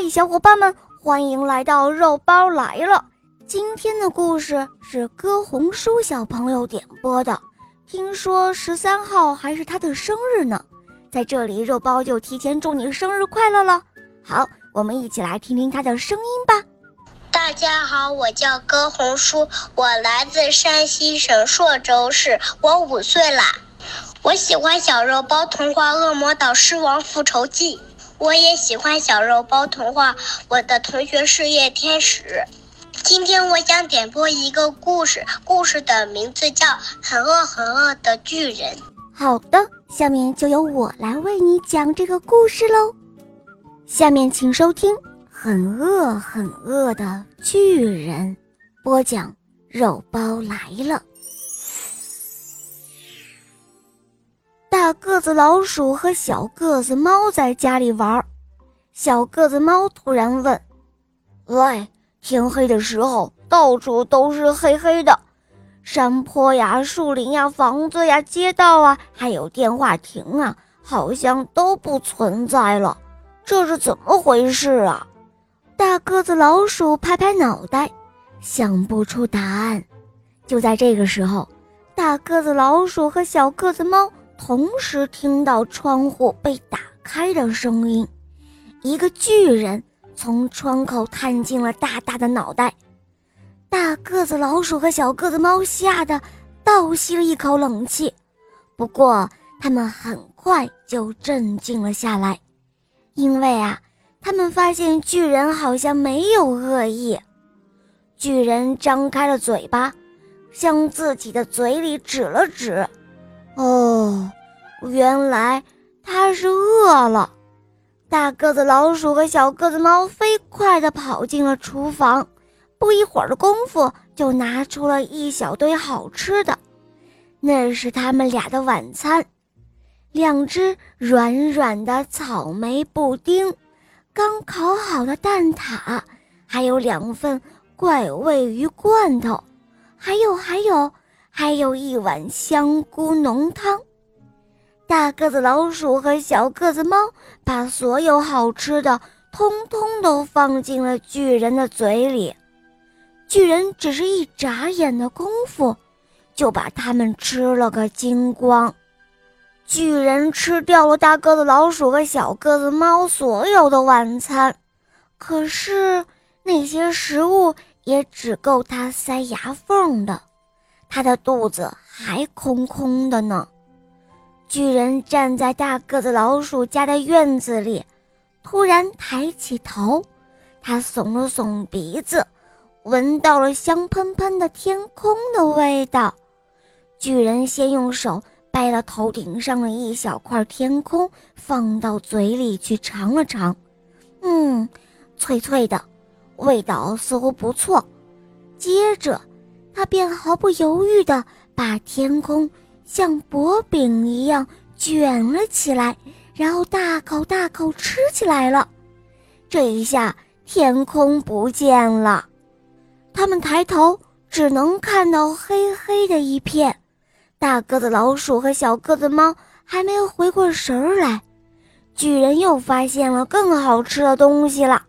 嘿小伙伴们，欢迎来到肉包来了。今天的故事是歌红书小朋友点播的。听说十三号还是他的生日呢，在这里肉包就提前祝你生日快乐了。好，我们一起来听听他的声音吧。大家好，我叫歌红书，我来自山西省朔州市，我五岁啦。我喜欢小肉包童话《恶魔岛狮王复仇记》。我也喜欢小肉包童话《我的同学是夜天使》。今天我想点播一个故事，故事的名字叫《很饿很饿的巨人》。好的，下面就由我来为你讲这个故事喽。下面请收听《很饿很饿的巨人》，播讲肉包来了。大个子老鼠和小个子猫在家里玩，小个子猫突然问：“喂，天黑的时候到处都是黑黑的，山坡呀、树林呀、房子呀、街道啊，还有电话亭啊，好像都不存在了，这是怎么回事啊？”大个子老鼠拍拍脑袋，想不出答案。就在这个时候，大个子老鼠和小个子猫。同时听到窗户被打开的声音，一个巨人从窗口探进了大大的脑袋。大个子老鼠和小个子猫吓得倒吸了一口冷气，不过他们很快就镇静了下来，因为啊，他们发现巨人好像没有恶意。巨人张开了嘴巴，向自己的嘴里指了指。哦，原来他是饿了。大个子老鼠和小个子猫飞快地跑进了厨房，不一会儿的功夫就拿出了一小堆好吃的。那是他们俩的晚餐：两只软软的草莓布丁，刚烤好的蛋挞，还有两份怪味鱼罐头，还有还有。还有一碗香菇浓汤。大个子老鼠和小个子猫把所有好吃的通通都放进了巨人的嘴里，巨人只是一眨眼的功夫，就把它们吃了个精光。巨人吃掉了大个子老鼠和小个子猫所有的晚餐，可是那些食物也只够它塞牙缝的。他的肚子还空空的呢。巨人站在大个子老鼠家的院子里，突然抬起头，他耸了耸鼻子，闻到了香喷喷的天空的味道。巨人先用手掰了头顶上的一小块天空，放到嘴里去尝了尝，嗯，脆脆的，味道似乎不错。接着。他便毫不犹豫地把天空像薄饼一样卷了起来，然后大口大口吃起来了。这一下，天空不见了，他们抬头只能看到黑黑的一片。大个子老鼠和小个子猫还没有回过神儿来，巨人又发现了更好吃的东西了。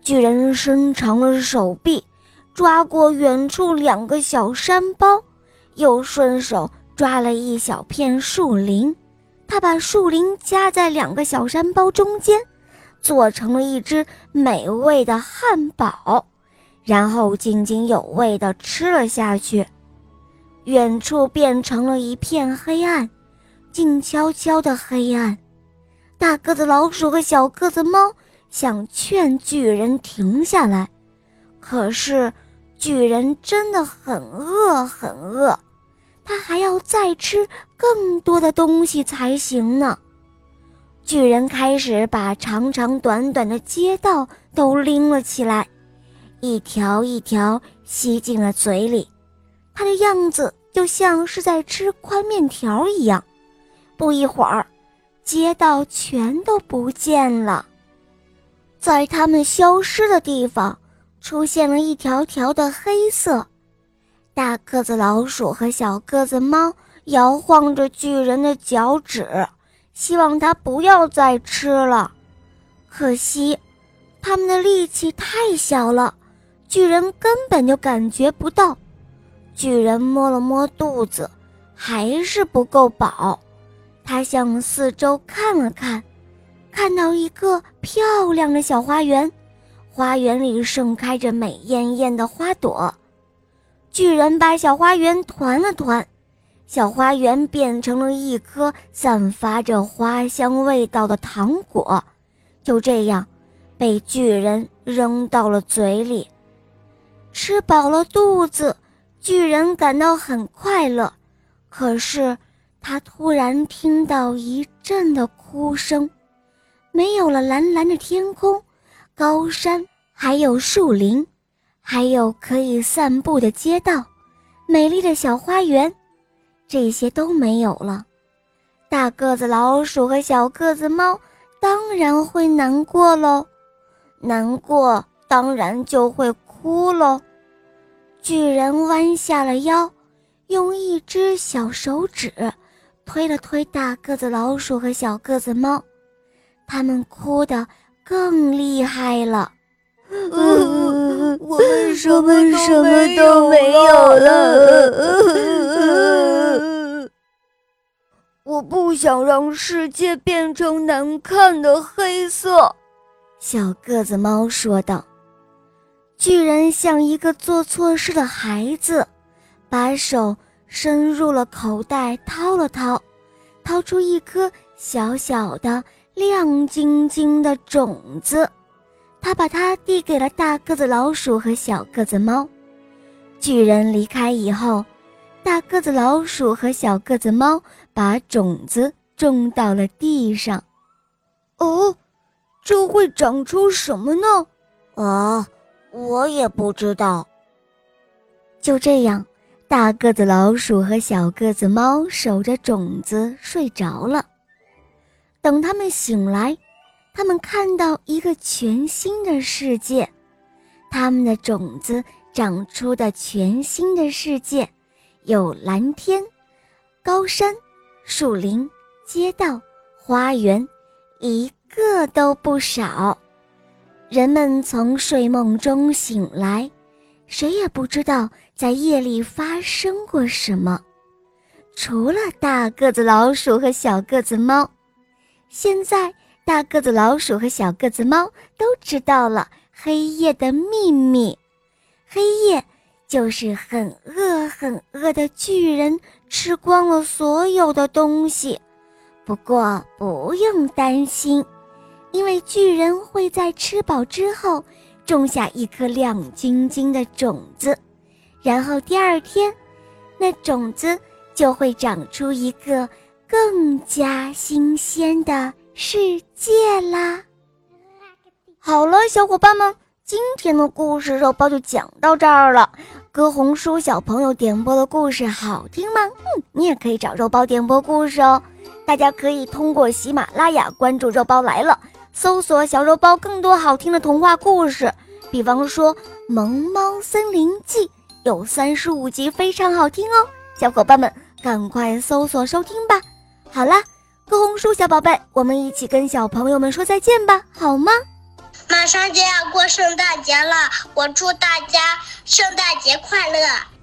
巨人伸长了手臂。抓过远处两个小山包，又顺手抓了一小片树林。他把树林夹在两个小山包中间，做成了一只美味的汉堡，然后津津有味地吃了下去。远处变成了一片黑暗，静悄悄的黑暗。大个子老鼠和小个子猫想劝巨人停下来，可是。巨人真的很饿，很饿，他还要再吃更多的东西才行呢。巨人开始把长长短短的街道都拎了起来，一条一条吸进了嘴里，他的样子就像是在吃宽面条一样。不一会儿，街道全都不见了，在他们消失的地方。出现了一条条的黑色，大个子老鼠和小个子猫摇晃着巨人的脚趾，希望他不要再吃了。可惜，他们的力气太小了，巨人根本就感觉不到。巨人摸了摸肚子，还是不够饱。他向四周看了看，看到一个漂亮的小花园，花园里盛开着美艳艳的花朵。巨人把小花园团了团，小花园变成了一颗散发着花香味道的糖果。就这样，被巨人扔到了嘴里。吃饱了肚子，巨人感到很快乐。可是，他突然听到一阵的哭声，没有了蓝蓝的天空、高山，还有树林，还有可以散步的街道、美丽的小花园，这些都没有了。大个子老鼠和小个子猫。当然会难过喽，难过当然就会哭喽。巨人弯下了腰，用一只小手指推了推大个子老鼠和小个子猫，他们哭得更厉害了。我们什么什么都没有了。我不想让世界变成难看的黑色，小个子猫说道。巨人像一个做错事的孩子，把手伸入了口袋，掏了掏，掏出一颗小小的、亮晶晶的种子。他把它递给了大个子老鼠和小个子猫。巨人离开以后。大个子老鼠和小个子猫把种子种到了地上。哦，这会长出什么呢？啊，我也不知道。就这样，大个子老鼠和小个子猫守着种子睡着了。等他们醒来，他们看到一个全新的世界，他们的种子长出的全新的世界。有蓝天、高山、树林、街道、花园，一个都不少。人们从睡梦中醒来，谁也不知道在夜里发生过什么，除了大个子老鼠和小个子猫。现在，大个子老鼠和小个子猫都知道了黑夜的秘密。黑夜。就是很饿很饿的巨人吃光了所有的东西，不过不用担心，因为巨人会在吃饱之后种下一颗亮晶晶的种子，然后第二天，那种子就会长出一个更加新鲜的世界啦。好了，小伙伴们。今天的故事肉包就讲到这儿了。歌红书小朋友点播的故事好听吗？嗯，你也可以找肉包点播故事哦。大家可以通过喜马拉雅关注“肉包来了”，搜索“小肉包”更多好听的童话故事。比方说《萌猫森林记》有三十五集，非常好听哦。小伙伴们赶快搜索收听吧。好啦，歌红书小宝贝，我们一起跟小朋友们说再见吧，好吗？马上就要过圣诞节了，我祝大家圣诞节快乐，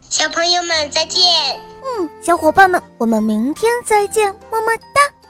小朋友们再见。嗯，小伙伴们，我们明天再见，么么哒。